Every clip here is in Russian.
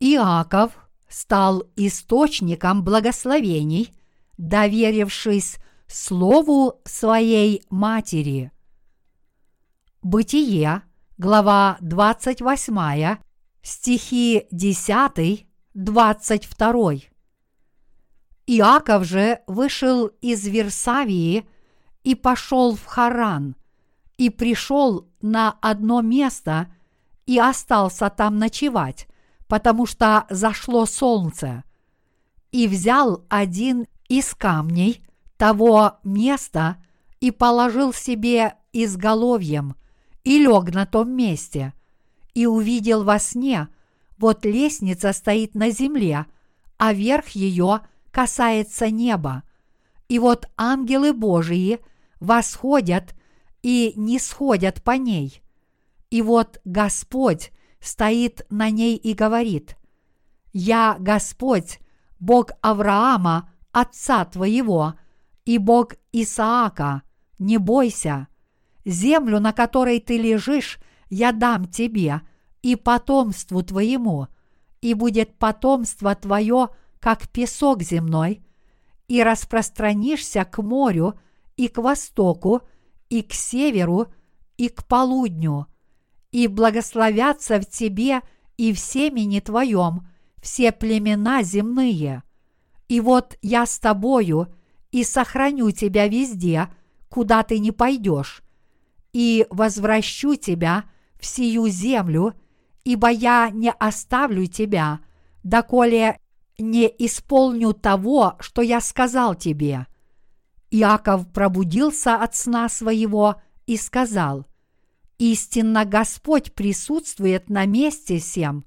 Иаков стал источником благословений, доверившись слову своей матери. Бытие, глава 28, стихи 10, 22. Иаков же вышел из Версавии и пошел в Харан, и пришел на одно место и остался там ночевать, потому что зашло солнце, и взял один из камней того места и положил себе изголовьем и лег на том месте, и увидел во сне, вот лестница стоит на земле, а верх ее касается неба, и вот ангелы Божии восходят и не сходят по ней. И вот Господь стоит на ней и говорит, «Я Господь, Бог Авраама, отца твоего, и Бог Исаака, не бойся. Землю, на которой ты лежишь, я дам тебе и потомству твоему, и будет потомство твое, как песок земной, и распространишься к морю, и к востоку, и к северу, и к полудню, и благословятся в тебе и в семени твоем все племена земные. И вот я с тобою и сохраню тебя везде, куда ты не пойдешь, и возвращу тебя в сию землю, ибо я не оставлю тебя, доколе не исполню того, что я сказал тебе. Иаков пробудился от сна своего и сказал, истинно Господь присутствует на месте всем,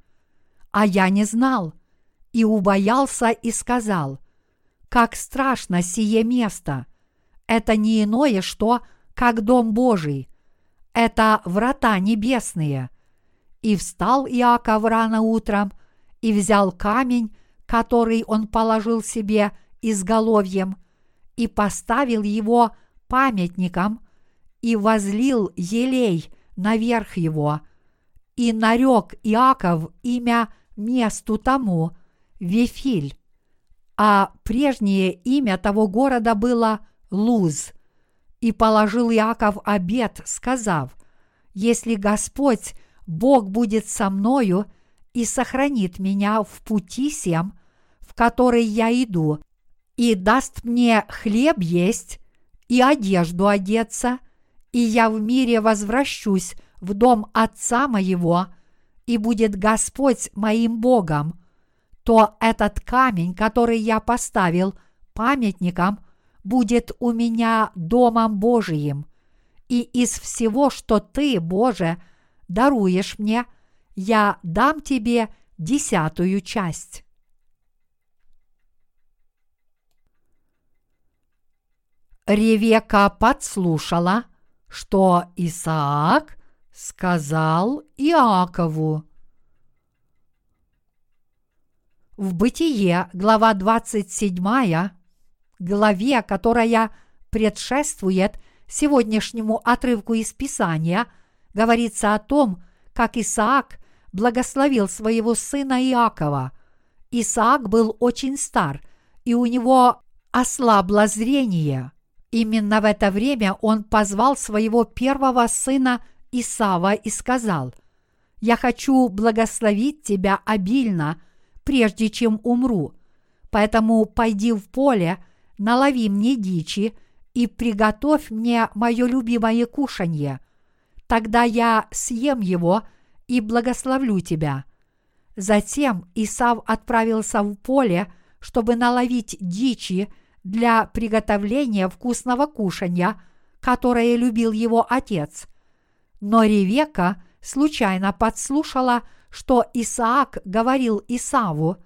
а я не знал, и убоялся и сказал, как страшно сие место! Это не иное что, как дом Божий. Это врата небесные. И встал Иаков рано утром и взял камень, который он положил себе изголовьем, и поставил его памятником, и возлил елей – наверх его, и нарек Иаков имя месту тому Вифиль, а прежнее имя того города было Луз. И положил Иаков обед, сказав, «Если Господь, Бог будет со мною и сохранит меня в пути сем, в который я иду, и даст мне хлеб есть и одежду одеться – и я в мире возвращусь в дом Отца моего, и будет Господь моим Богом, то этот камень, который я поставил памятником, будет у меня домом Божиим, и из всего, что ты, Боже, даруешь мне, я дам тебе десятую часть. Ревека подслушала – что Исаак сказал Иакову. В Бытие, глава 27, главе, которая предшествует сегодняшнему отрывку из Писания, говорится о том, как Исаак благословил своего сына Иакова. Исаак был очень стар, и у него ослабло зрение – Именно в это время он позвал своего первого сына Исава и сказал, «Я хочу благословить тебя обильно, прежде чем умру, поэтому пойди в поле, налови мне дичи и приготовь мне мое любимое кушанье. Тогда я съем его и благословлю тебя». Затем Исав отправился в поле, чтобы наловить дичи для приготовления вкусного кушанья, которое любил его отец. Но Ревека случайно подслушала, что Исаак говорил Исаву.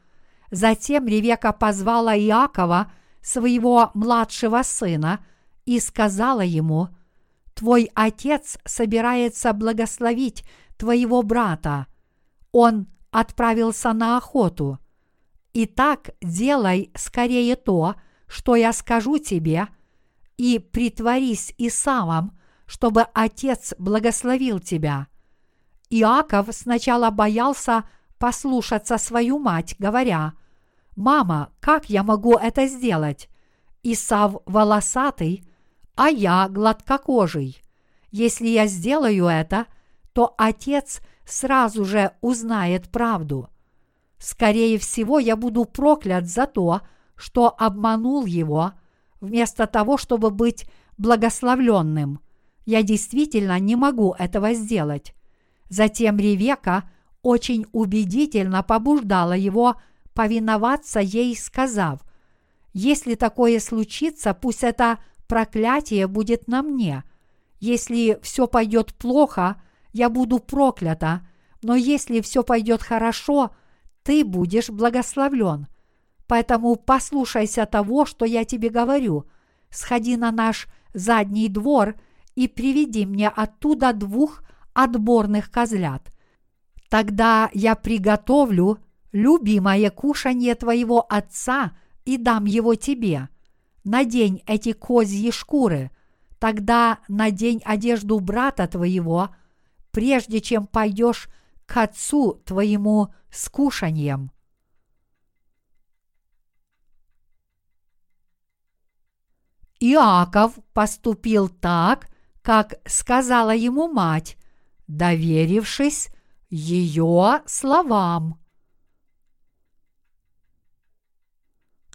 Затем Ревека позвала Иакова, своего младшего сына, и сказала ему, «Твой отец собирается благословить твоего брата. Он отправился на охоту. Итак, делай скорее то, что я скажу тебе, и притворись Исавом, чтобы Отец благословил тебя». Иаков сначала боялся послушаться свою мать, говоря, «Мама, как я могу это сделать? Исав волосатый, а я гладкокожий. Если я сделаю это, то отец сразу же узнает правду. Скорее всего, я буду проклят за то, что обманул его, вместо того, чтобы быть благословленным. Я действительно не могу этого сделать. Затем Ревека очень убедительно побуждала его повиноваться ей, сказав, «Если такое случится, пусть это проклятие будет на мне. Если все пойдет плохо, я буду проклята, но если все пойдет хорошо, ты будешь благословлен. Поэтому послушайся того, что я тебе говорю. Сходи на наш задний двор и приведи мне оттуда двух отборных козлят. Тогда я приготовлю любимое кушанье твоего отца и дам его тебе. Надень эти козьи шкуры, тогда надень одежду брата твоего, прежде чем пойдешь к отцу твоему с кушаньем. Иаков поступил так, как сказала ему мать, доверившись ее словам.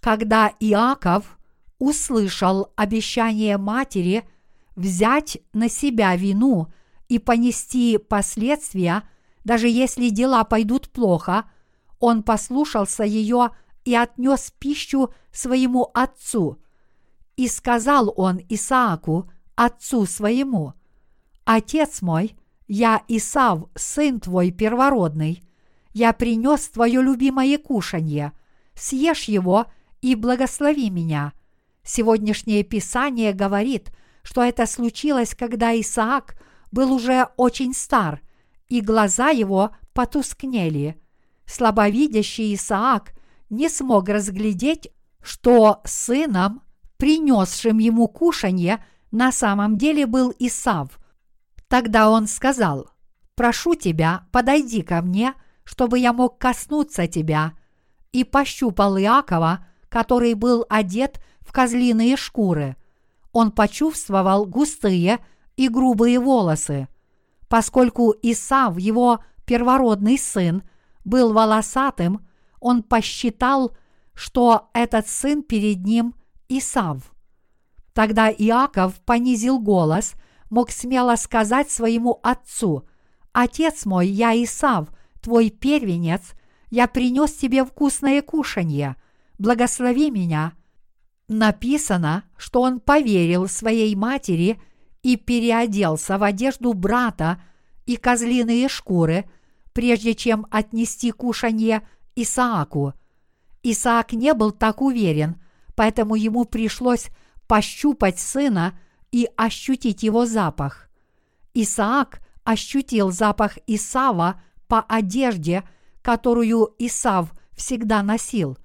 Когда Иаков услышал обещание матери взять на себя вину и понести последствия, даже если дела пойдут плохо, он послушался ее и отнес пищу своему отцу. И сказал он Исааку, отцу своему, «Отец мой, я Исав, сын твой первородный, я принес твое любимое кушанье, съешь его и благослови меня». Сегодняшнее Писание говорит, что это случилось, когда Исаак был уже очень стар, и глаза его потускнели. Слабовидящий Исаак не смог разглядеть, что сыном, принесшим ему кушанье, на самом деле был Исав. Тогда он сказал, «Прошу тебя, подойди ко мне, чтобы я мог коснуться тебя», и пощупал Иакова, который был одет в козлиные шкуры. Он почувствовал густые и грубые волосы. Поскольку Исав, его первородный сын, был волосатым, он посчитал, что этот сын перед ним Исав. Тогда Иаков понизил голос, мог смело сказать своему отцу, «Отец мой, я Исав, твой первенец, я принес тебе вкусное кушанье, благослови меня». Написано, что он поверил своей матери и переоделся в одежду брата и козлиные шкуры, прежде чем отнести кушанье Исааку. Исаак не был так уверен, поэтому ему пришлось пощупать сына и ощутить его запах. Исаак ощутил запах Исава по одежде, которую Исав всегда носил.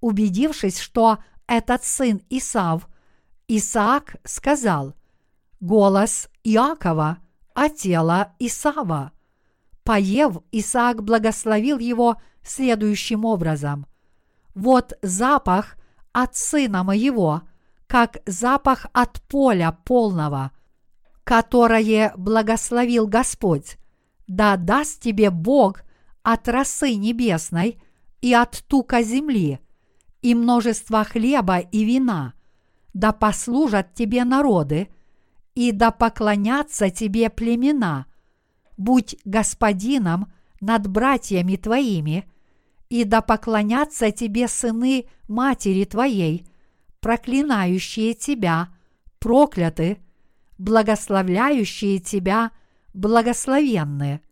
Убедившись, что этот сын Исав, Исаак сказал, «Голос Иакова, а тело Исава». Поев, Исаак благословил его следующим образом. «Вот запах от сына моего – как запах от поля полного, которое благословил Господь. Да даст тебе Бог от росы небесной и от тука земли, и множество хлеба и вина, да послужат тебе народы, и да поклонятся тебе племена. Будь господином над братьями твоими, и да поклонятся тебе сыны матери твоей – проклинающие тебя, прокляты, благословляющие тебя, благословенны.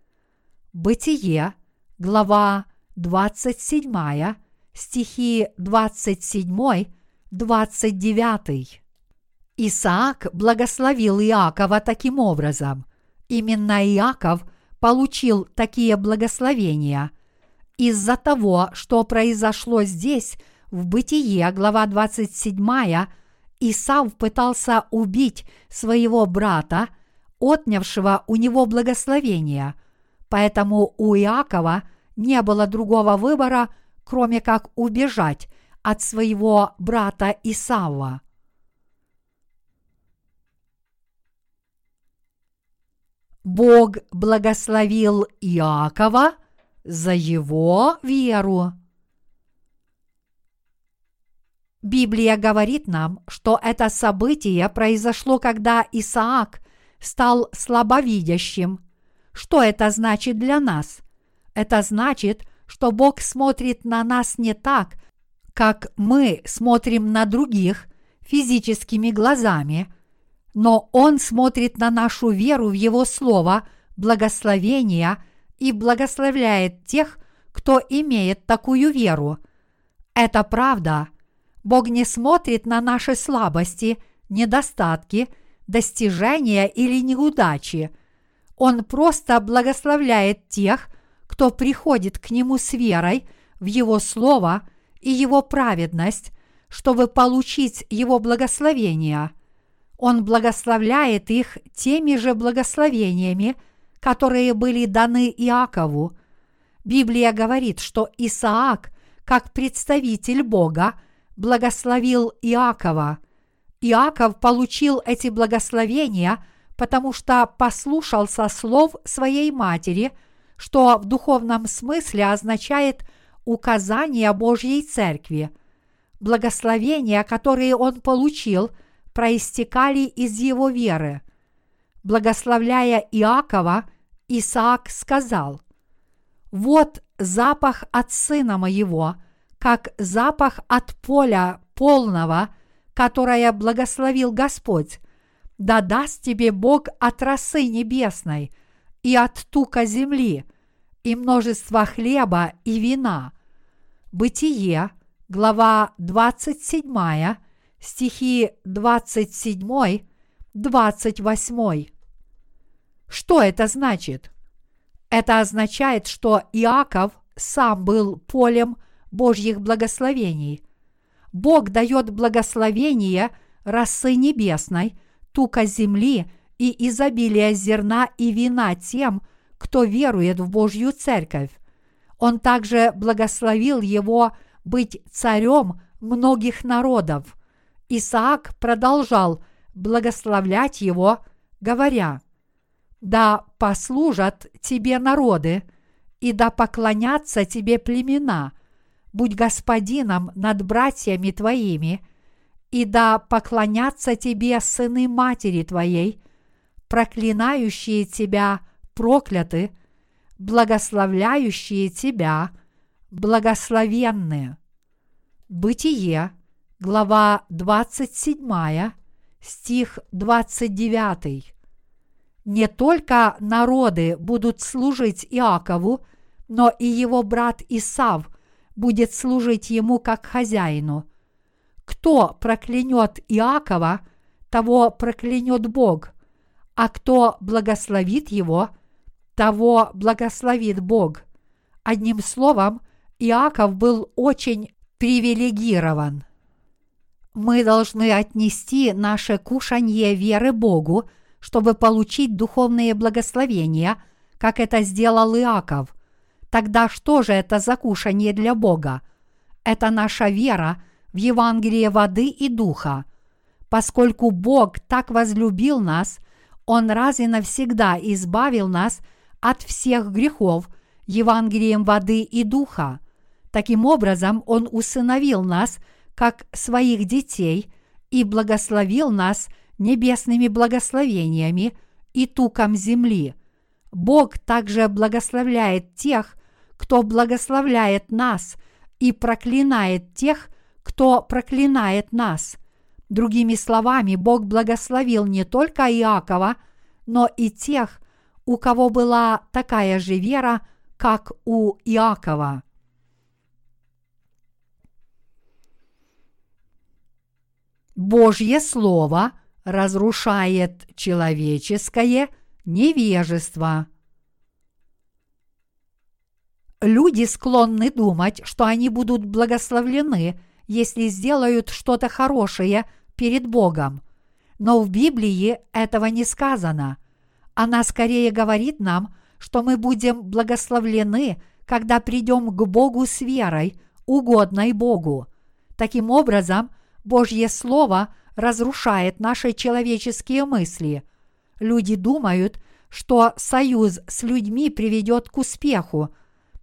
Бытие, глава 27, стихи 27-29. Исаак благословил Иакова таким образом. Именно Иаков получил такие благословения. Из-за того, что произошло здесь – в Бытие, глава 27, Исав пытался убить своего брата, отнявшего у него благословение. Поэтому у Иакова не было другого выбора, кроме как убежать от своего брата Исава. Бог благословил Иакова за его веру. Библия говорит нам, что это событие произошло, когда Исаак стал слабовидящим. Что это значит для нас? Это значит, что Бог смотрит на нас не так, как мы смотрим на других физическими глазами, но Он смотрит на нашу веру в Его Слово, благословения и благословляет тех, кто имеет такую веру. Это правда – Бог не смотрит на наши слабости, недостатки, достижения или неудачи. Он просто благословляет тех, кто приходит к Нему с верой в Его Слово и Его праведность, чтобы получить Его благословение. Он благословляет их теми же благословениями, которые были даны Иакову. Библия говорит, что Исаак, как представитель Бога, – благословил Иакова. Иаков получил эти благословения, потому что послушался слов своей матери, что в духовном смысле означает указание Божьей Церкви. Благословения, которые он получил, проистекали из его веры. Благословляя Иакова, Исаак сказал, «Вот запах от сына моего – как запах от поля полного, которое благословил Господь. Да даст тебе Бог от росы небесной и от тука земли, и множество хлеба и вина. Бытие, глава 27, стихи 27, 28. Что это значит? Это означает, что Иаков сам был полем – Божьих благословений. Бог дает благословение росы небесной, тука земли и изобилие зерна и вина тем, кто верует в Божью церковь. Он также благословил его быть царем многих народов. Исаак продолжал благословлять его, говоря, «Да послужат тебе народы, и да поклонятся тебе племена, будь господином над братьями твоими, и да поклонятся тебе сыны матери твоей, проклинающие тебя прокляты, благословляющие тебя благословенные. Бытие, глава 27, стих 29. Не только народы будут служить Иакову, но и его брат Исав будет служить ему как хозяину. Кто проклянет Иакова, того проклянет Бог, а кто благословит его, того благословит Бог. Одним словом, Иаков был очень привилегирован. Мы должны отнести наше кушанье веры Богу, чтобы получить духовные благословения, как это сделал Иаков – Тогда что же это за кушанье для Бога? Это наша вера в Евангелие воды и духа. Поскольку Бог так возлюбил нас, Он раз и навсегда избавил нас от всех грехов Евангелием воды и духа. Таким образом, Он усыновил нас как своих детей и благословил нас небесными благословениями и туком земли. Бог также благословляет тех, кто благословляет нас и проклинает тех, кто проклинает нас. Другими словами, Бог благословил не только Иакова, но и тех, у кого была такая же вера, как у Иакова. Божье Слово разрушает человеческое невежество. Люди склонны думать, что они будут благословлены, если сделают что-то хорошее перед Богом. Но в Библии этого не сказано. Она скорее говорит нам, что мы будем благословлены, когда придем к Богу с верой, угодной Богу. Таким образом, Божье Слово разрушает наши человеческие мысли. Люди думают, что союз с людьми приведет к успеху,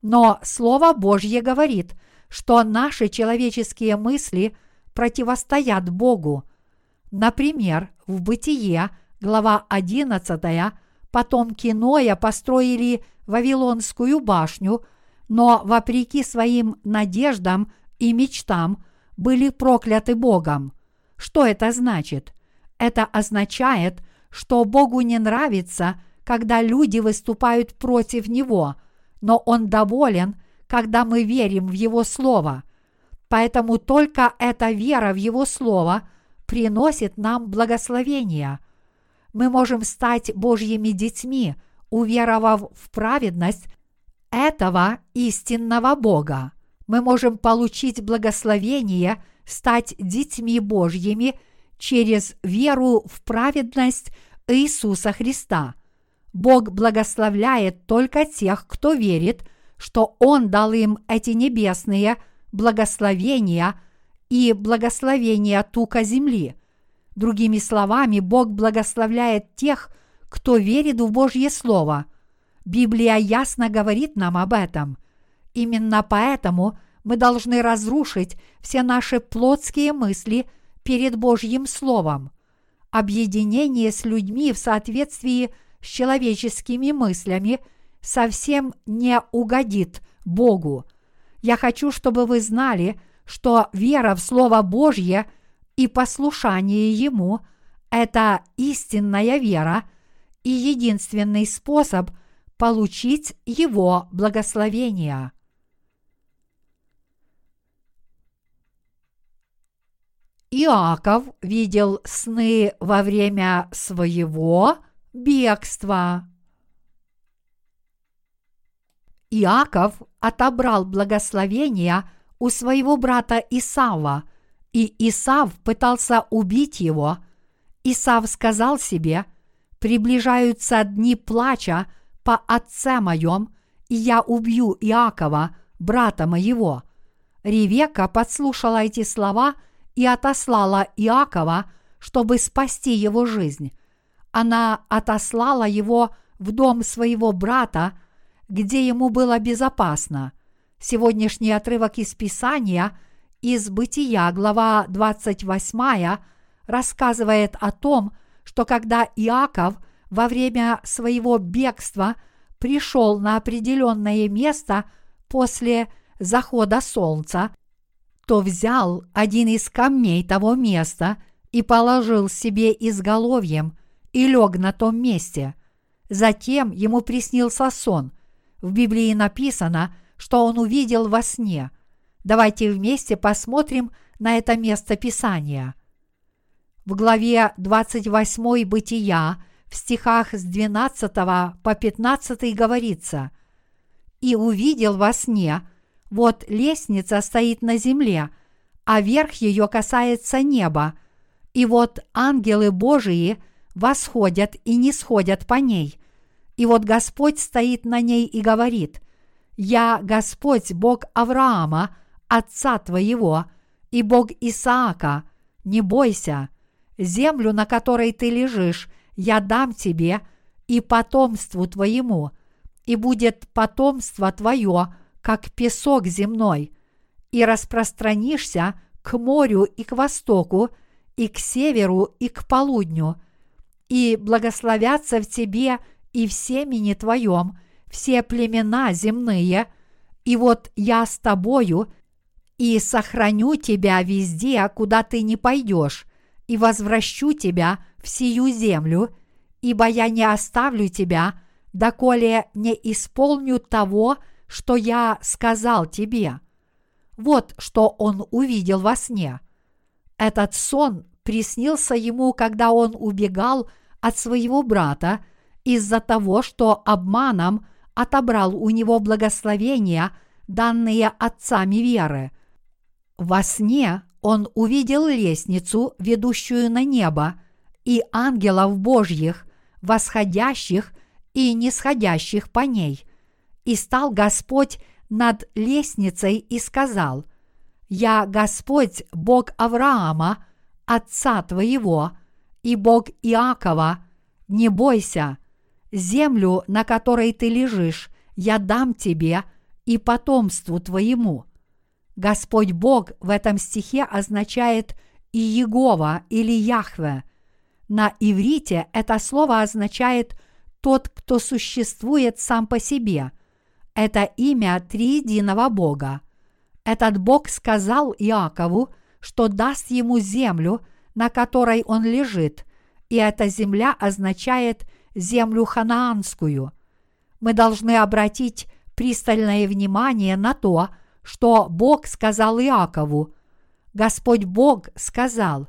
но Слово Божье говорит, что наши человеческие мысли противостоят Богу. Например, в Бытие, глава 11, потомки Ноя построили Вавилонскую башню, но вопреки своим надеждам и мечтам были прокляты Богом. Что это значит? Это означает, что Богу не нравится, когда люди выступают против Него, но Он доволен, когда мы верим в Его Слово. Поэтому только эта вера в Его Слово приносит нам благословение. Мы можем стать Божьими детьми, уверовав в праведность этого истинного Бога. Мы можем получить благословение стать детьми Божьими через веру в праведность Иисуса Христа. Бог благословляет только тех, кто верит, что Он дал им эти небесные благословения и благословения тука земли. Другими словами, Бог благословляет тех, кто верит в Божье Слово. Библия ясно говорит нам об этом. Именно поэтому мы должны разрушить все наши плотские мысли перед Божьим Словом. Объединение с людьми в соответствии с человеческими мыслями совсем не угодит Богу. Я хочу, чтобы вы знали, что вера в Слово Божье и послушание Ему – это истинная вера и единственный способ получить Его благословение. Иаков видел сны во время своего бегства. Иаков отобрал благословение у своего брата Исава, и Исав пытался убить его. Исав сказал себе, «Приближаются дни плача по отце моем, и я убью Иакова, брата моего». Ревека подслушала эти слова – и отослала Иакова, чтобы спасти его жизнь. Она отослала его в дом своего брата, где ему было безопасно. Сегодняшний отрывок из Писания, из Бытия, глава 28, рассказывает о том, что когда Иаков во время своего бегства пришел на определенное место после захода солнца, то взял один из камней того места и положил себе изголовьем и лег на том месте. Затем ему приснился сон. В Библии написано, что он увидел во сне. Давайте вместе посмотрим на это место Писания. В главе 28 Бытия в стихах с 12 по 15 говорится «И увидел во сне, вот лестница стоит на земле, а верх ее касается неба, и вот ангелы Божии восходят и не сходят по ней. И вот Господь стоит на ней и говорит, «Я Господь, Бог Авраама, отца твоего, и Бог Исаака, не бойся, землю, на которой ты лежишь, я дам тебе и потомству твоему, и будет потомство твое – как песок земной, и распространишься к морю и к востоку, и к северу, и к полудню, и благословятся в тебе и в семени твоем все племена земные, и вот я с тобою, и сохраню тебя везде, куда ты не пойдешь, и возвращу тебя в сию землю, ибо я не оставлю тебя, доколе не исполню того, что я сказал тебе. Вот что он увидел во сне. Этот сон приснился ему, когда он убегал от своего брата из-за того, что обманом отобрал у него благословения, данные отцами веры. Во сне он увидел лестницу, ведущую на небо, и ангелов Божьих, восходящих и нисходящих по ней – И стал Господь над лестницей и сказал, «Я Господь, Бог Авраама, отца твоего, и Бог Иакова, не бойся, землю, на которой ты лежишь, я дам тебе и потомству твоему». Господь Бог в этом стихе означает Иегова или Яхве. На иврите это слово означает «тот, кто существует сам по себе», это имя триединого Бога. Этот Бог сказал Иакову, что даст ему землю, на которой он лежит, и эта земля означает землю ханаанскую. Мы должны обратить пристальное внимание на то, что Бог сказал Иакову. Господь Бог сказал,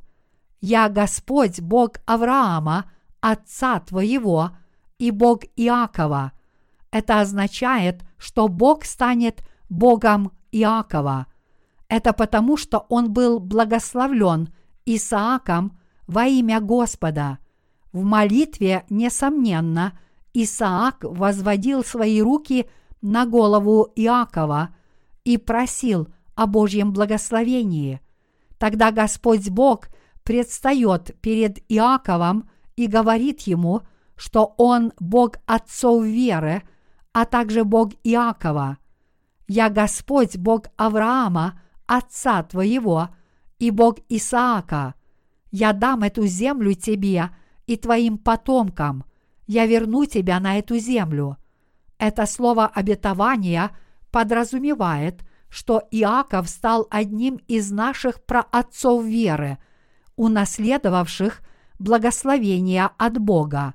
«Я Господь Бог Авраама, отца твоего, и Бог Иакова». Это означает, что Бог станет Богом Иакова. Это потому, что он был благословлен Исааком во имя Господа. В молитве, несомненно, Исаак возводил свои руки на голову Иакова и просил о Божьем благословении. Тогда Господь Бог предстает перед Иаковом и говорит ему, что он Бог отцов веры – а также Бог Иакова. Я Господь, Бог Авраама, отца твоего, и Бог Исаака. Я дам эту землю тебе и твоим потомкам. Я верну тебя на эту землю. Это слово обетования подразумевает, что Иаков стал одним из наших праотцов веры, унаследовавших благословения от Бога.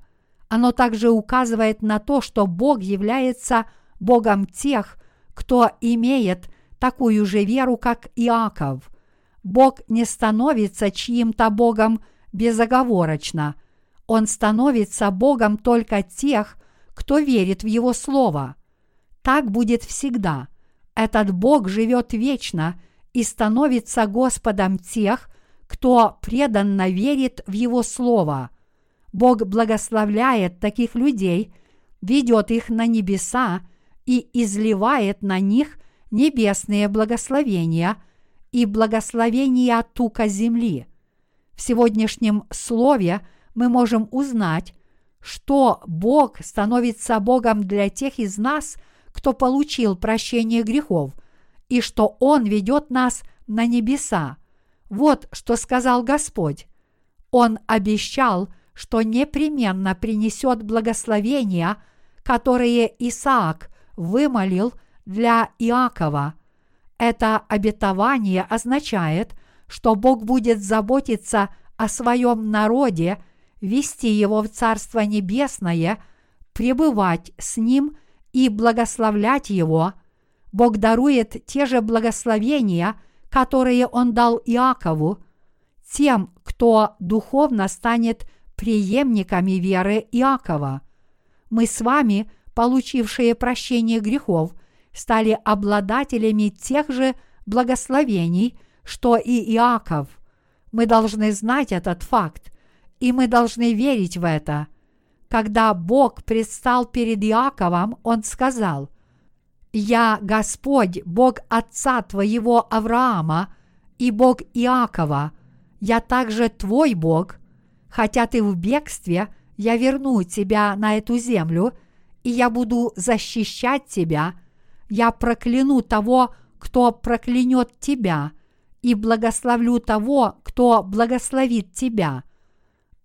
Оно также указывает на то, что Бог является Богом тех, кто имеет такую же веру, как Иаков. Бог не становится чьим-то Богом безоговорочно. Он становится Богом только тех, кто верит в Его Слово. Так будет всегда. Этот Бог живет вечно и становится Господом тех, кто преданно верит в Его Слово – Бог благословляет таких людей, ведет их на небеса и изливает на них небесные благословения и благословения тука земли. В сегодняшнем слове мы можем узнать, что Бог становится Богом для тех из нас, кто получил прощение грехов, и что Он ведет нас на небеса. Вот что сказал Господь. Он обещал – что непременно принесет благословения, которые Исаак вымолил для Иакова. Это обетование означает, что Бог будет заботиться о своем народе, вести его в Царство Небесное, пребывать с ним и благословлять его. Бог дарует те же благословения, которые Он дал Иакову, тем, кто духовно станет преемниками веры Иакова. Мы с вами, получившие прощение грехов, стали обладателями тех же благословений, что и Иаков. Мы должны знать этот факт, и мы должны верить в это. Когда Бог предстал перед Иаковом, Он сказал, «Я Господь, Бог отца твоего Авраама и Бог Иакова, я также твой Бог – Хотя ты в бегстве, я верну тебя на эту землю, и я буду защищать тебя. Я прокляну того, кто проклянет тебя, и благословлю того, кто благословит тебя.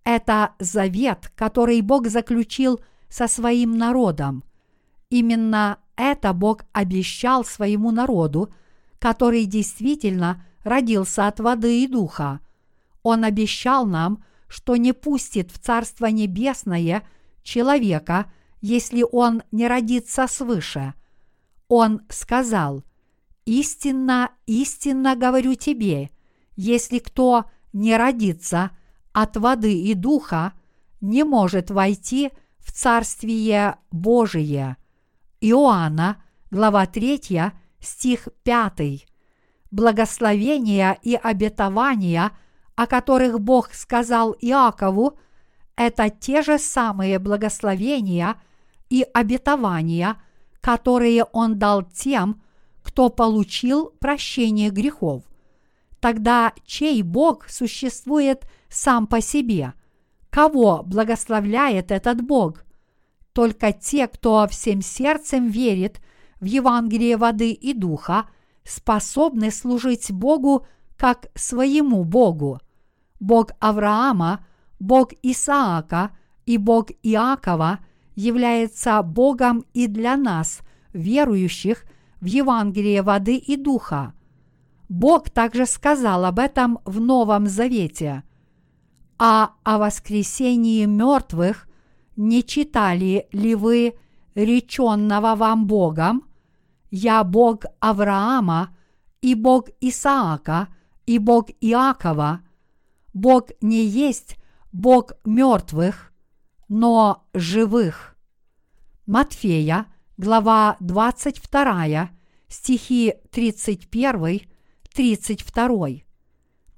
Это завет, который Бог заключил со своим народом. Именно это Бог обещал своему народу, который действительно родился от воды и духа. Он обещал нам, что не пустит в Царство Небесное человека, если он не родится свыше. Он сказал, «Истинно, истинно говорю тебе, если кто не родится от воды и духа, не может войти в Царствие Божие». Иоанна, глава 3, стих 5. Благословения и обетования – о которых Бог сказал Иакову, это те же самые благословения и обетования, которые Он дал тем, кто получил прощение грехов. Тогда чей Бог существует сам по себе? Кого благословляет этот Бог? Только те, кто всем сердцем верит в Евангелие воды и духа, способны служить Богу как своему Богу. Бог Авраама, Бог Исаака и Бог Иакова является Богом и для нас, верующих в Евангелие воды и духа. Бог также сказал об этом в Новом Завете. А о воскресении мертвых не читали ли вы реченного вам Богом? Я Бог Авраама и Бог Исаака и Бог Иакова. Бог не есть Бог мертвых, но живых. Матфея, глава 22, стихи 31, 32.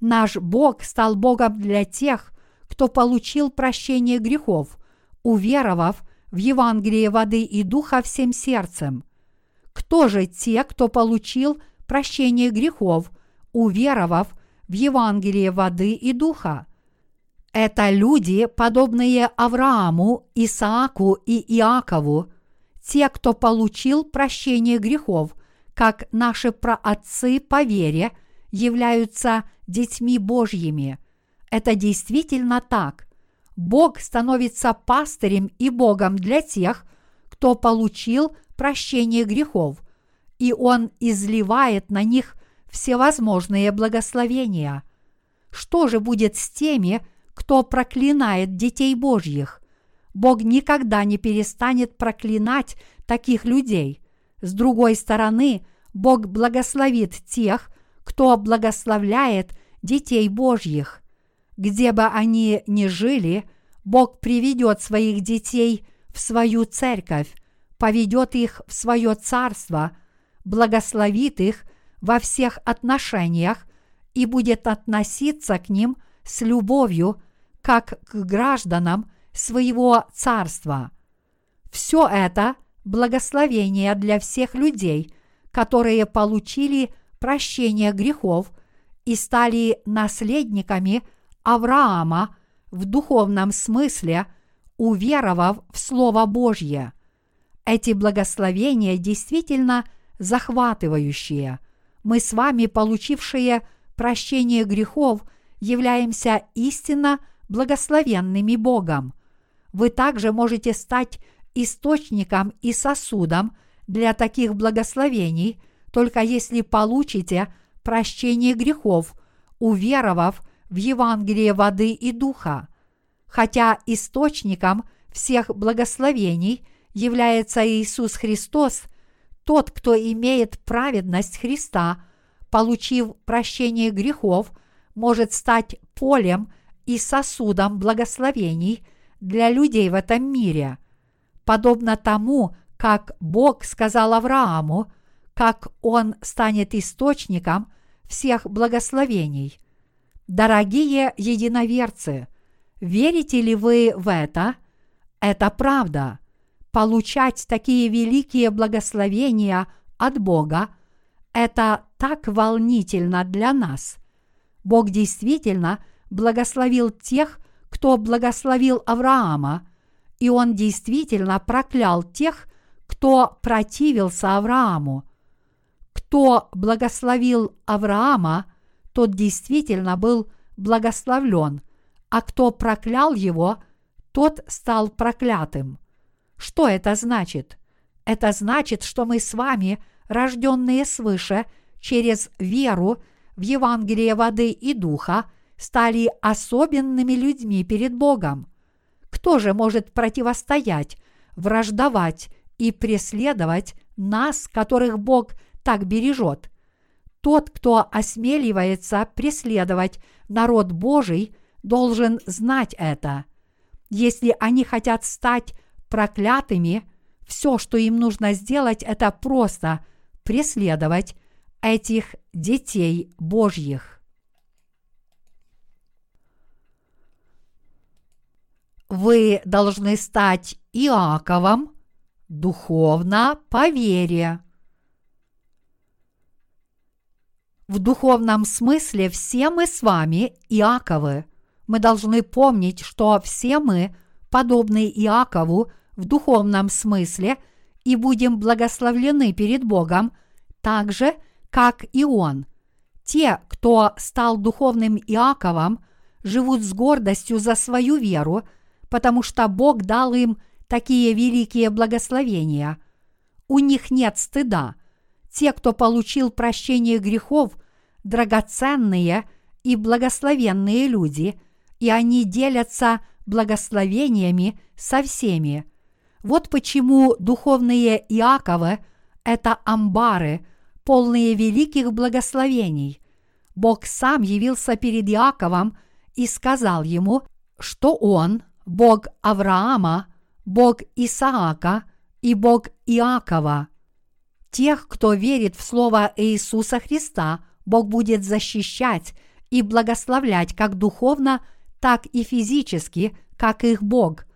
Наш Бог стал Богом для тех, кто получил прощение грехов, уверовав в Евангелие воды и духа всем сердцем. Кто же те, кто получил прощение грехов, уверовав в Евангелие воды и духа? Это люди, подобные Аврааму, Исааку и Иакову, те, кто получил прощение грехов, как наши праотцы по вере являются детьми Божьими. Это действительно так. Бог становится пастырем и Богом для тех, кто получил прощение грехов, и Он изливает на них всевозможные благословения. Что же будет с теми, кто проклинает детей Божьих? Бог никогда не перестанет проклинать таких людей. С другой стороны, Бог благословит тех, кто благословляет детей Божьих. Где бы они ни жили, Бог приведет своих детей в свою церковь, поведет их в свое царство, благословит их во всех отношениях и будет относиться к ним с любовью, как к гражданам своего царства. Все это благословение для всех людей, которые получили прощение грехов и стали наследниками Авраама в духовном смысле, уверовав в Слово Божье. Эти благословения действительно захватывающие. Мы с вами, получившие прощение грехов, являемся истинно благословенными Богом. Вы также можете стать источником и сосудом для таких благословений, только если получите прощение грехов, уверовав в Евангелие воды и духа. Хотя источником всех благословений является Иисус Христос, тот, кто имеет праведность Христа, получив прощение грехов, может стать полем и сосудом благословений для людей в этом мире. Подобно тому, как Бог сказал Аврааму, как он станет источником всех благословений. Дорогие единоверцы, верите ли вы в это? Это правда. Получать такие великие благословения от Бога – это так волнительно для нас. Бог действительно благословил тех, кто благословил Авраама, и он действительно проклял тех, кто противился Аврааму. Кто благословил Авраама – тот действительно был благословлен, а кто проклял его, тот стал проклятым. Что это значит? Это значит, что мы с вами, рожденные свыше, через веру в Евангелие воды и духа, стали особенными людьми перед Богом. Кто же может противостоять, враждовать и преследовать нас, которых Бог так бережет? Тот, кто осмеливается преследовать народ Божий, должен знать это. Если они хотят стать проклятыми, все, что им нужно сделать, это просто преследовать этих детей Божьих. Вы должны стать Иаковом, духовно по вере. В духовном смысле все мы с вами Иаковы. Мы должны помнить, что все мы подобны Иакову в духовном смысле и будем благословлены перед Богом так же, как и он. Те, кто стал духовным Иаковом, живут с гордостью за свою веру, потому что Бог дал им такие великие благословения. У них нет стыда – те, кто получил прощение грехов, драгоценные и благословенные люди, и они делятся благословениями со всеми. Вот почему духовные Иаковы – это амбары, полные великих благословений. Бог сам явился перед Иаковом и сказал ему, что он – Бог Авраама, Бог Исаака и Бог Иакова – Тех, кто верит в Слово Иисуса Христа, Бог будет защищать и благословлять как духовно, так и физически, как их Бог.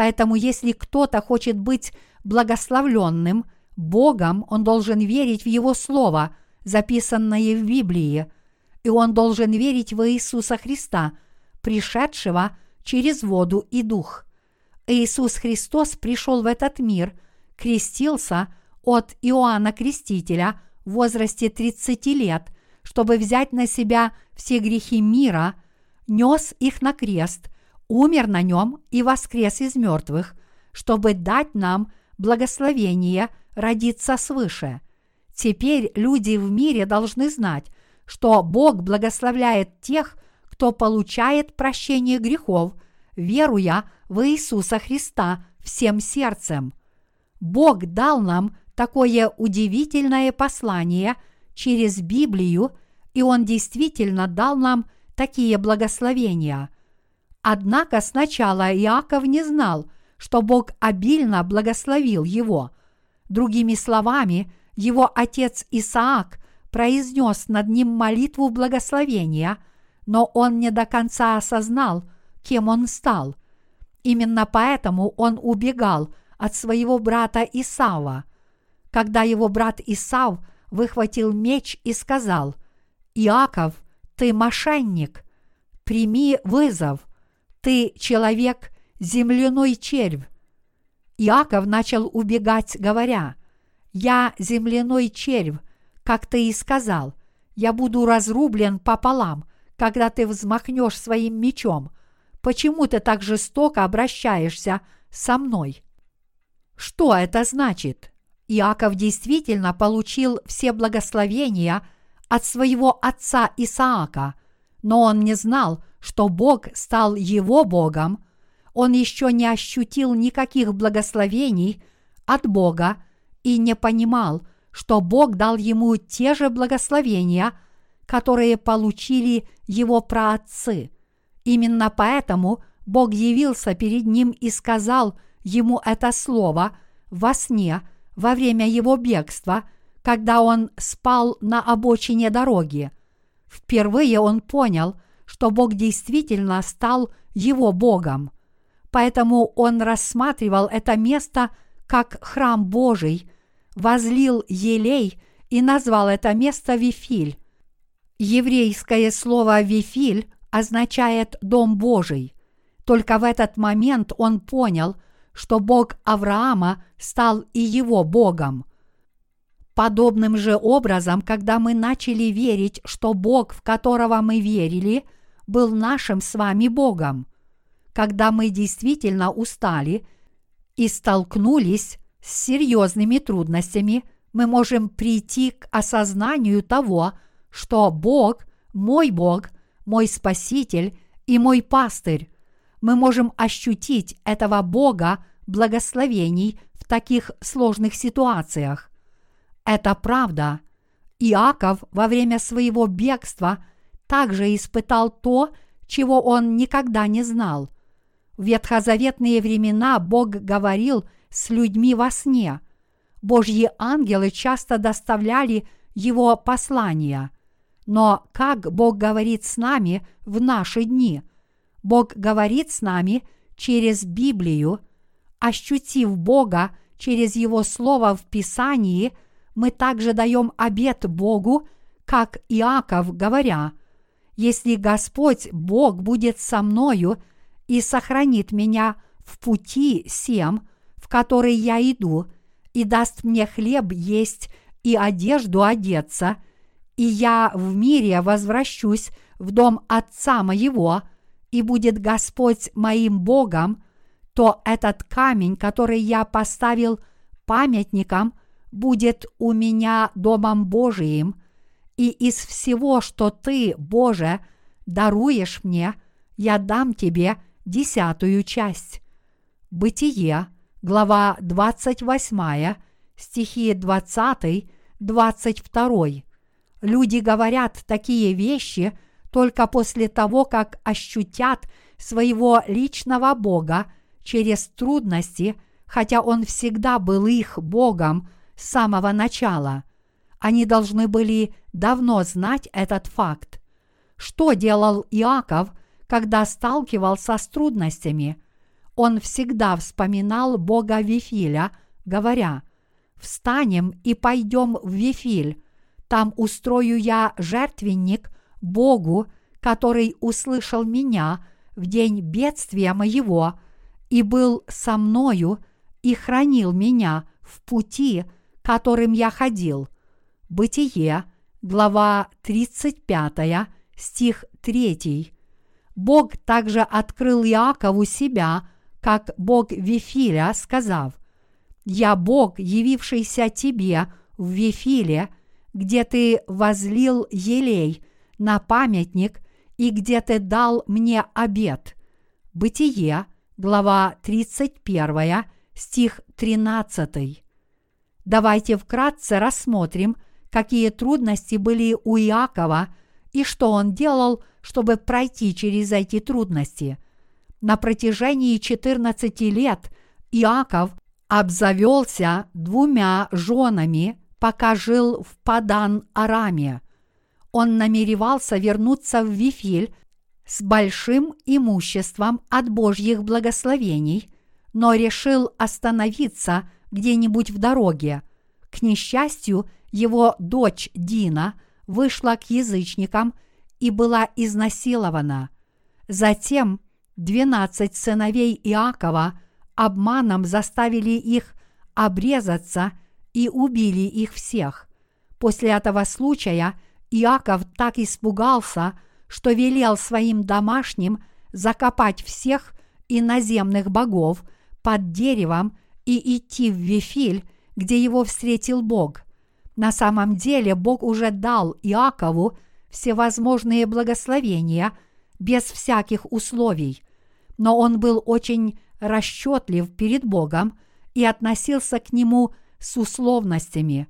Поэтому если кто-то хочет быть благословленным Богом, он должен верить в Его Слово, записанное в Библии, и он должен верить в Иисуса Христа, пришедшего через воду и дух. Иисус Христос пришел в этот мир, крестился – от Иоанна Крестителя в возрасте 30 лет, чтобы взять на себя все грехи мира, нес их на крест, умер на нем и воскрес из мертвых, чтобы дать нам благословение родиться свыше. Теперь люди в мире должны знать, что Бог благословляет тех, кто получает прощение грехов, веруя в Иисуса Христа всем сердцем. Бог дал нам такое удивительное послание через Библию, и Он действительно дал нам такие благословения. Однако сначала Иаков не знал, что Бог обильно благословил его. Другими словами, его отец Исаак произнес над ним молитву благословения, но он не до конца осознал, кем он стал. Именно поэтому он убегал от своего брата Исава когда его брат Исав выхватил меч и сказал, «Иаков, ты мошенник, прими вызов, ты человек, земляной червь». Иаков начал убегать, говоря, «Я земляной червь, как ты и сказал, я буду разрублен пополам, когда ты взмахнешь своим мечом. Почему ты так жестоко обращаешься со мной?» Что это значит? Иаков действительно получил все благословения от своего отца Исаака, но он не знал, что Бог стал его Богом, он еще не ощутил никаких благословений от Бога и не понимал, что Бог дал ему те же благословения, которые получили его праотцы. Именно поэтому Бог явился перед ним и сказал ему это слово во сне – во время его бегства, когда он спал на обочине дороги. Впервые он понял, что Бог действительно стал его Богом. Поэтому он рассматривал это место как храм Божий, возлил елей и назвал это место Вифиль. Еврейское слово «Вифиль» означает «дом Божий». Только в этот момент он понял – что Бог Авраама стал и его Богом. Подобным же образом, когда мы начали верить, что Бог, в которого мы верили, был нашим с вами Богом, когда мы действительно устали и столкнулись с серьезными трудностями, мы можем прийти к осознанию того, что Бог, мой Бог, мой Спаситель и мой пастырь, мы можем ощутить этого Бога благословений в таких сложных ситуациях. Это правда. Иаков во время своего бегства также испытал то, чего он никогда не знал. В ветхозаветные времена Бог говорил с людьми во сне. Божьи ангелы часто доставляли его послания. Но как Бог говорит с нами в наши дни – Бог говорит с нами через Библию, ощутив Бога через Его Слово в Писании, мы также даем обет Богу, как Иаков, говоря, «Если Господь Бог будет со мною и сохранит меня в пути всем, в который я иду, и даст мне хлеб есть и одежду одеться, и я в мире возвращусь в дом Отца моего, и будет Господь моим Богом, то этот камень, который я поставил памятником, будет у меня домом Божиим, и из всего, что ты, Боже, даруешь мне, я дам тебе десятую часть. Бытие, глава 28, стихи 20, 22. Люди говорят такие вещи только после того, как ощутят своего личного Бога через трудности, хотя Он всегда был их Богом с самого начала. Они должны были давно знать этот факт. Что делал Иаков, когда сталкивался с трудностями? Он всегда вспоминал Бога Вифиля, говоря, «Встанем и пойдем в Вифиль, там устрою я жертвенник Богу, который услышал меня в день бедствия моего и был со мною и хранил меня в пути, которым я ходил. Бытие, глава 35, стих 3. Бог также открыл Иакову себя, как Бог Вифиля, сказав, «Я Бог, явившийся тебе в Вифиле, где ты возлил елей на памятник и где ты дал мне обед». Бытие, глава 31, стих 13. Давайте вкратце рассмотрим, какие трудности были у Иакова и что он делал, чтобы пройти через эти трудности. На протяжении 14 лет Иаков обзавелся двумя женами, пока жил в Падан-Араме. Он намеревался вернуться в Вифиль с большим имуществом от Божьих благословений, но решил остановиться где-нибудь в дороге. К несчастью, его дочь Дина вышла к язычникам и была изнасилована. Затем двенадцать сыновей Иакова обманом заставили их обрезаться и убили их всех. После этого случая Иаков так испугался, что велел своим домашним закопать всех иноземных богов под деревом и идти в Вифиль, где его встретил Бог. На самом деле Бог уже дал Иакову всевозможные благословения без всяких условий, но он был очень расчетлив перед Богом и относился к нему с условностями.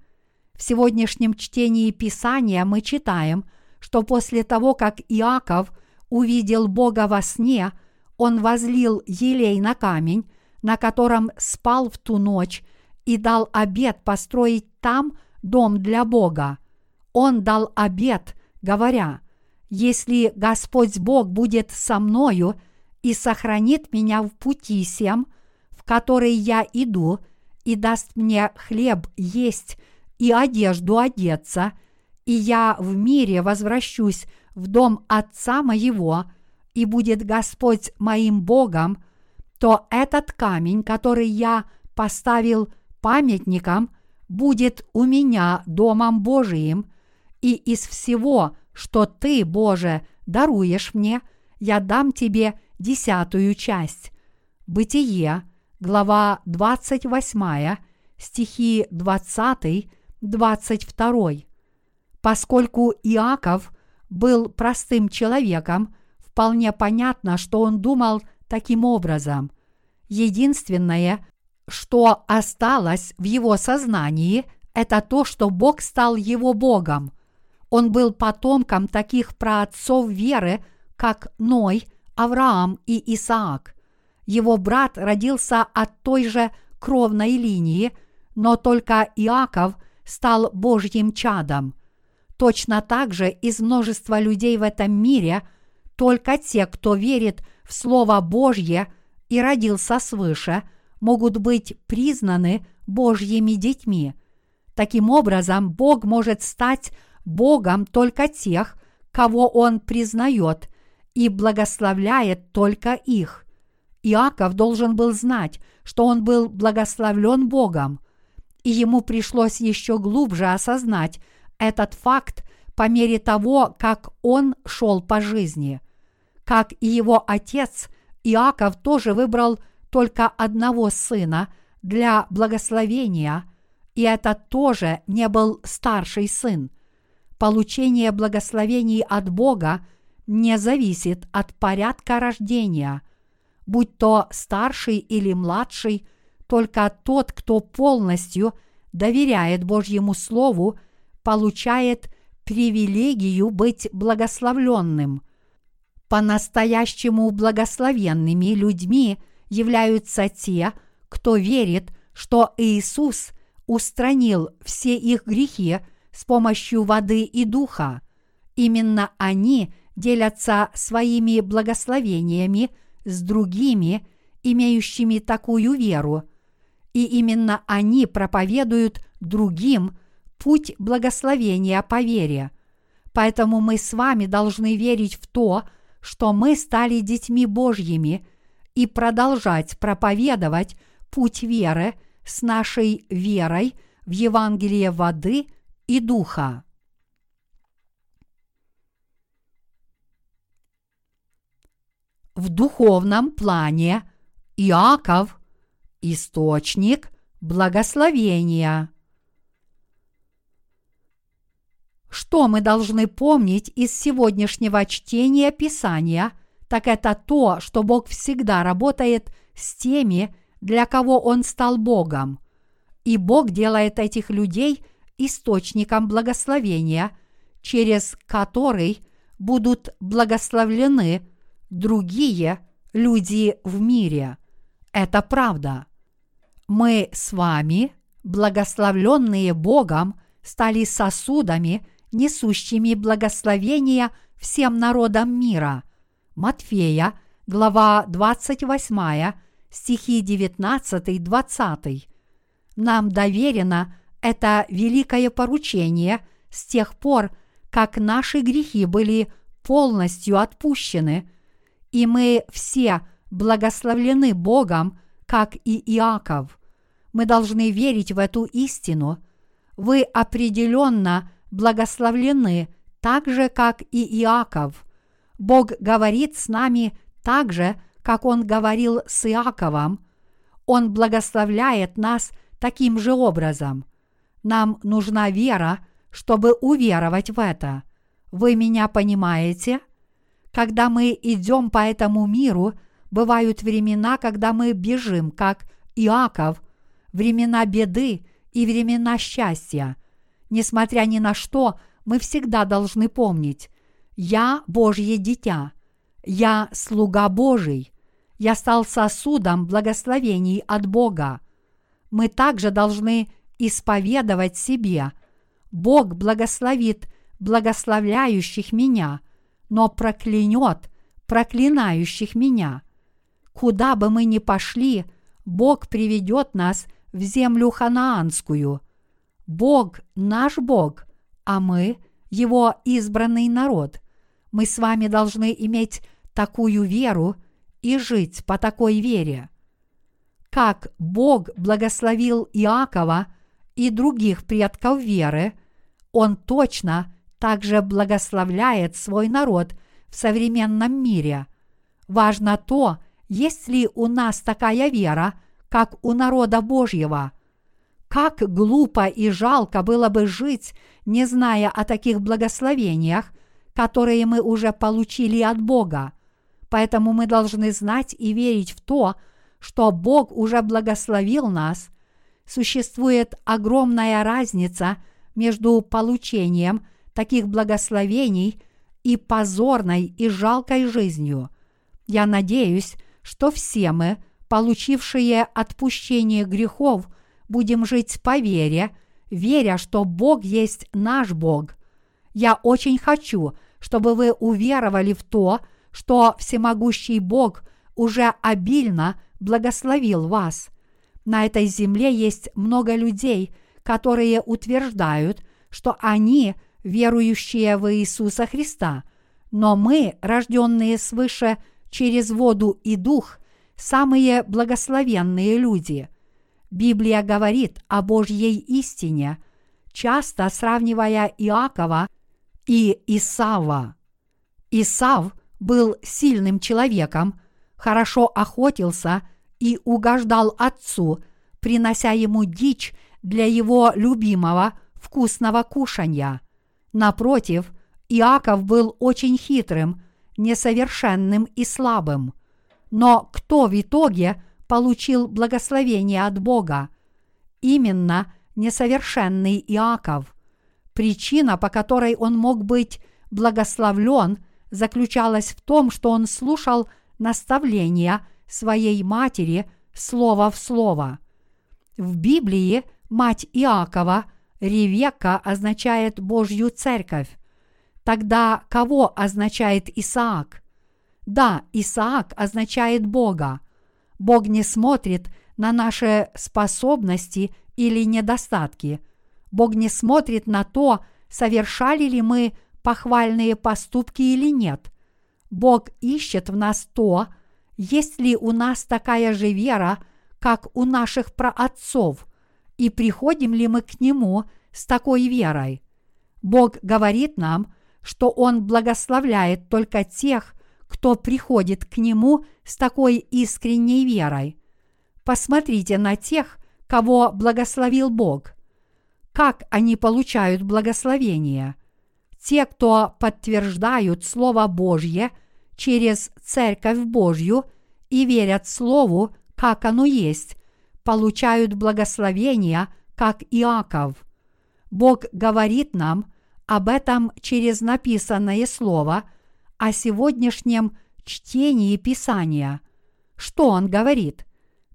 В сегодняшнем чтении Писания мы читаем, что после того, как Иаков увидел Бога во сне, он возлил елей на камень, на котором спал в ту ночь, и дал обет построить там дом для Бога. Он дал обет, говоря, «Если Господь Бог будет со мною и сохранит меня в пути сем, в который я иду, и даст мне хлеб есть и одежду одеться, и я в мире возвращусь в дом Отца моего, и будет Господь моим Богом, то этот камень, который я поставил памятником, будет у меня домом Божиим, и из всего, что ты, Боже, даруешь мне, я дам тебе десятую часть. Бытие, глава 28, стихи 20-22. Поскольку Иаков был простым человеком, вполне понятно, что он думал таким образом. Единственное, что осталось в его сознании, это то, что Бог стал его Богом. Он был потомком таких праотцов веры, как Ной, Авраам и Исаак. Его брат родился от той же кровной линии, но только Иаков стал Божьим чадом. Точно так же из множества людей в этом мире только те, кто верит в Слово Божье и родился свыше, могут быть признаны Божьими детьми. Таким образом, Бог может стать Богом только тех, кого Он признает и благословляет только их. Иаков должен был знать, что он был благословлен Богом, и ему пришлось еще глубже осознать этот факт по мере того, как он шел по жизни. Как и его отец, Иаков тоже выбрал только одного сына для благословения, и это тоже не был старший сын. Получение благословений от Бога не зависит от порядка рождения, будь то старший или младший, только тот, кто полностью доверяет Божьему Слову, получает привилегию быть благословленным. По-настоящему благословенными людьми являются те, кто верит, что Иисус устранил все их грехи с помощью воды и духа. Именно они делятся своими благословениями с другими, имеющими такую веру, и именно они проповедуют другим путь благословения по вере. Поэтому мы с вами должны верить в то, что мы стали детьми Божьими и продолжать проповедовать путь веры с нашей верой в Евангелие воды и духа. В духовном плане Иаков – источник благословения. Что мы должны помнить из сегодняшнего чтения Писания, так это то, что Бог всегда работает с теми, для кого Он стал Богом. И Бог делает этих людей источником благословения, через который будут благословлены другие люди в мире. Это правда. Мы с вами, благословленные Богом, стали сосудами, несущими благословения всем народам мира. Матфея, глава 28, стихи 19-20. Нам доверено это великое поручение с тех пор, как наши грехи были полностью отпущены – и мы все благословлены Богом, как и Иаков. Мы должны верить в эту истину. Вы определенно благословлены так же, как и Иаков. Бог говорит с нами так же, как Он говорил с Иаковом. Он благословляет нас таким же образом. Нам нужна вера, чтобы уверовать в это. Вы меня понимаете? Когда мы идем по этому миру, бывают времена, когда мы бежим, как Иаков, времена беды и времена счастья. Несмотря ни на что, мы всегда должны помнить, я Божье дитя, я слуга Божий, я стал сосудом благословений от Бога. Мы также должны исповедовать себе, Бог благословит благословляющих меня – но проклянет проклинающих меня. Куда бы мы ни пошли, Бог приведет нас в землю ханаанскую. Бог наш Бог, а мы его избранный народ. Мы с вами должны иметь такую веру и жить по такой вере. Как Бог благословил Иакова и других предков веры, Он точно также благословляет свой народ в современном мире. Важно то, есть ли у нас такая вера, как у народа Божьего. Как глупо и жалко было бы жить, не зная о таких благословениях, которые мы уже получили от Бога. Поэтому мы должны знать и верить в то, что Бог уже благословил нас. Существует огромная разница между получением – таких благословений и позорной и жалкой жизнью. Я надеюсь, что все мы, получившие отпущение грехов, будем жить по вере, веря, что Бог есть наш Бог. Я очень хочу, чтобы вы уверовали в то, что всемогущий Бог уже обильно благословил вас. На этой земле есть много людей, которые утверждают, что они верующие в Иисуса Христа, но мы, рожденные свыше через воду и дух, самые благословенные люди. Библия говорит о Божьей истине, часто сравнивая Иакова и Исава. Исав был сильным человеком, хорошо охотился и угождал отцу, принося ему дичь для его любимого вкусного кушанья. Напротив, Иаков был очень хитрым, несовершенным и слабым. Но кто в итоге получил благословение от Бога? Именно несовершенный Иаков. Причина, по которой он мог быть благословлен, заключалась в том, что он слушал наставления своей матери слово в слово. В Библии мать Иакова, Ревека, означает Божью церковь. Тогда кого означает Исаак? Да, Исаак означает Бога. Бог не смотрит на наши способности или недостатки. Бог не смотрит на то, совершали ли мы похвальные поступки или нет. Бог ищет в нас то, есть ли у нас такая же вера, как у наших праотцов, и приходим ли мы к Нему с такой верой. Бог говорит нам, что Он благословляет только тех, кто приходит к Нему с такой искренней верой. Посмотрите на тех, кого благословил Бог. Как они получают благословение? Те, кто подтверждают Слово Божье через Церковь Божью и верят Слову, как оно есть, получают благословение, как Иаков. Бог говорит нам об этом через написанное Слово – о сегодняшнем чтении Писания. Что он говорит?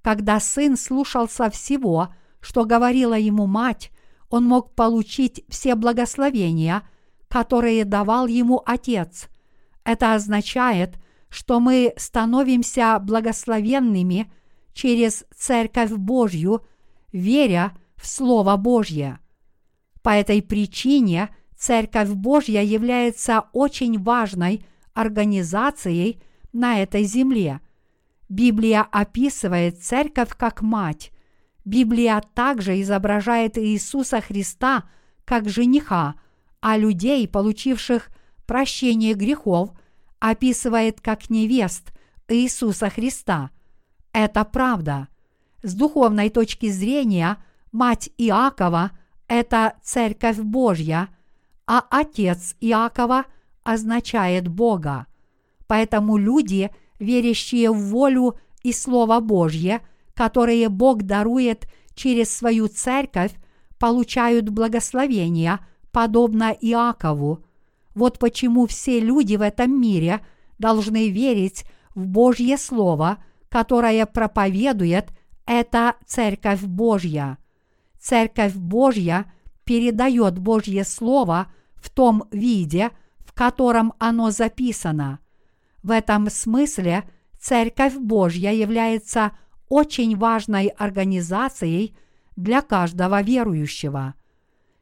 Когда сын слушался всего, что говорила ему мать, он мог получить все благословения, которые давал ему отец. Это означает, что мы становимся благословенными через Церковь Божью, веря в Слово Божье. По этой причине Церковь Божья является очень важной организацией на этой земле. Библия описывает церковь как мать. Библия также изображает Иисуса Христа как жениха, а людей, получивших прощение грехов, описывает как невест Иисуса Христа. Это правда. С духовной точки зрения мать Иакова – это церковь Божья, а отец Иакова – означает Бога. Поэтому люди, верящие в волю и Слово Божье, которые Бог дарует через свою церковь, получают благословения, подобно Иакову. Вот почему все люди в этом мире должны верить в Божье Слово, которое проповедует эта Церковь Божья. Церковь Божья передает Божье Слово в том виде, котором оно записано. В этом смысле Церковь Божья является очень важной организацией для каждого верующего.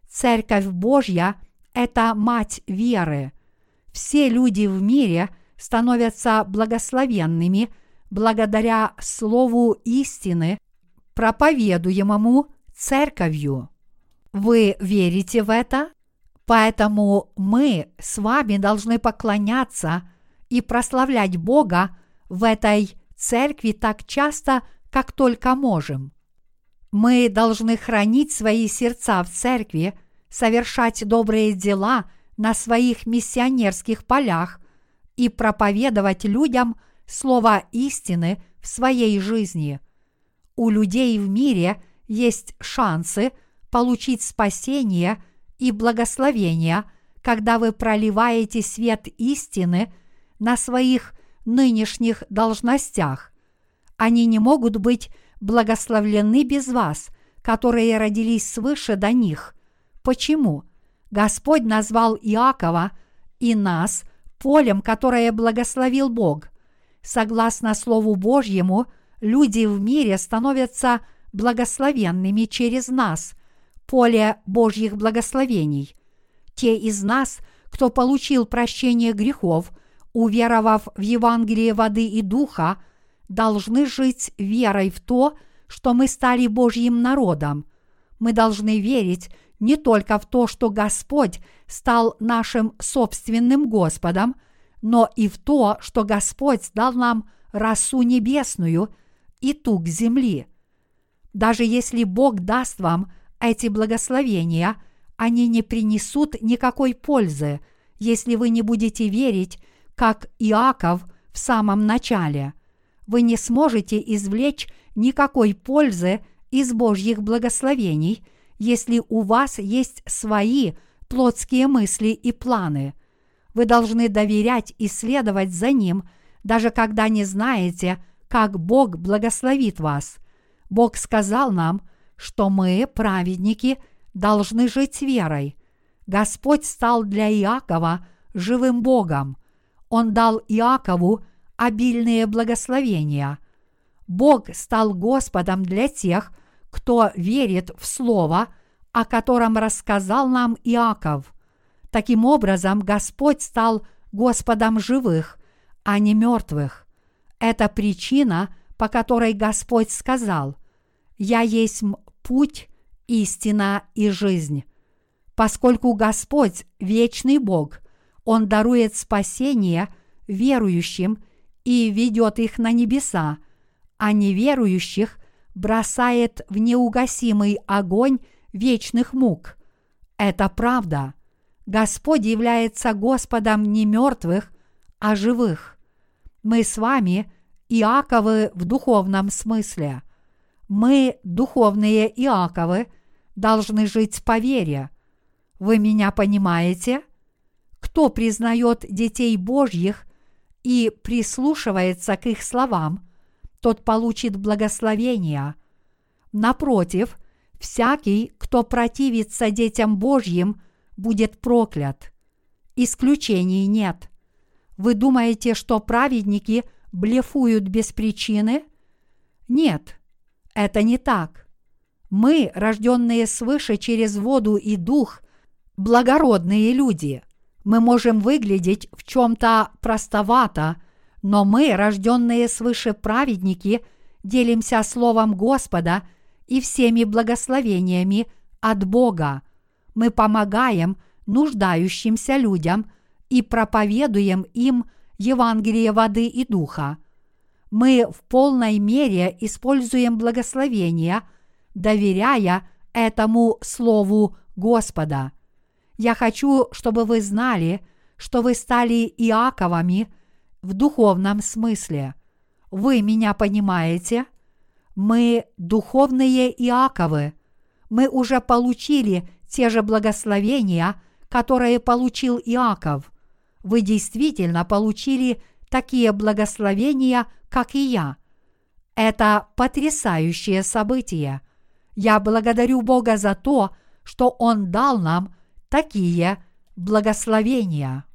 Церковь Божья – это мать веры. Все люди в мире становятся благословенными благодаря Слову истины, проповедуемому Церковью. Вы верите в это? Поэтому мы с вами должны поклоняться и прославлять Бога в этой церкви так часто, как только можем. Мы должны хранить свои сердца в церкви, совершать добрые дела на своих миссионерских полях и проповедовать людям слово истины в своей жизни. У людей в мире есть шансы получить спасение – и благословения, когда вы проливаете свет истины на своих нынешних должностях. Они не могут быть благословлены без вас, которые родились свыше до них. Почему? Господь назвал Иакова и нас полем, которое благословил Бог. Согласно Слову Божьему, люди в мире становятся благословенными через нас, поле Божьих благословений. Те из нас, кто получил прощение грехов, уверовав в Евангелие воды и духа, должны жить верой в то, что мы стали Божьим народом. Мы должны верить не только в то, что Господь стал нашим собственным Господом, но и в то, что Господь дал нам росу небесную и тук земли. Даже если Бог даст вам эти благословения, они не принесут никакой пользы, если вы не будете верить, как Иаков в самом начале. Вы не сможете извлечь никакой пользы из Божьих благословений, если у вас есть свои плотские мысли и планы. Вы должны доверять и следовать за Ним, даже когда не знаете, как Бог благословит вас. Бог сказал нам, что мы, праведники, должны жить верой. Господь стал для Иакова живым Богом. Он дал Иакову обильные благословения. Бог стал Господом для тех, кто верит в Слово, о котором рассказал нам Иаков. Таким образом, Господь стал Господом живых, а не мертвых. Это причина, по которой Господь сказал, «Я есть путь, истина и жизнь». Поскольку Господь – вечный Бог, Он дарует спасение верующим и ведет их на небеса, а неверующих бросает в неугасимый огонь вечных мук. Это правда. Господь является Господом не мертвых, а живых. Мы с вами Иаковы в духовном смысле. Мы, духовные Иаковы, должны жить по вере. Вы меня понимаете? Кто признает детей Божьих и прислушивается к их словам, тот получит благословение. Напротив, всякий, кто противится детям Божьим, будет проклят. Исключений нет. Вы думаете, что праведники блефуют без причины? Нет, это не так. Мы, рожденные свыше через воду и дух, благородные люди. Мы можем выглядеть в чем-то простовато, но мы, рожденные свыше праведники, делимся Словом Господа и всеми благословениями от Бога. Мы помогаем нуждающимся людям и проповедуем им Евангелие воды и духа. Мы в полной мере используем благословения, доверяя этому Слову Господа. Я хочу, чтобы вы знали, что вы стали Иаковами – в духовном смысле. Вы меня понимаете? Мы духовные Иаковы. Мы уже получили те же благословения, которые получил Иаков. Вы действительно получили такие благословения, как и я. Это потрясающее событие. Я благодарю Бога за то, что Он дал нам такие благословения.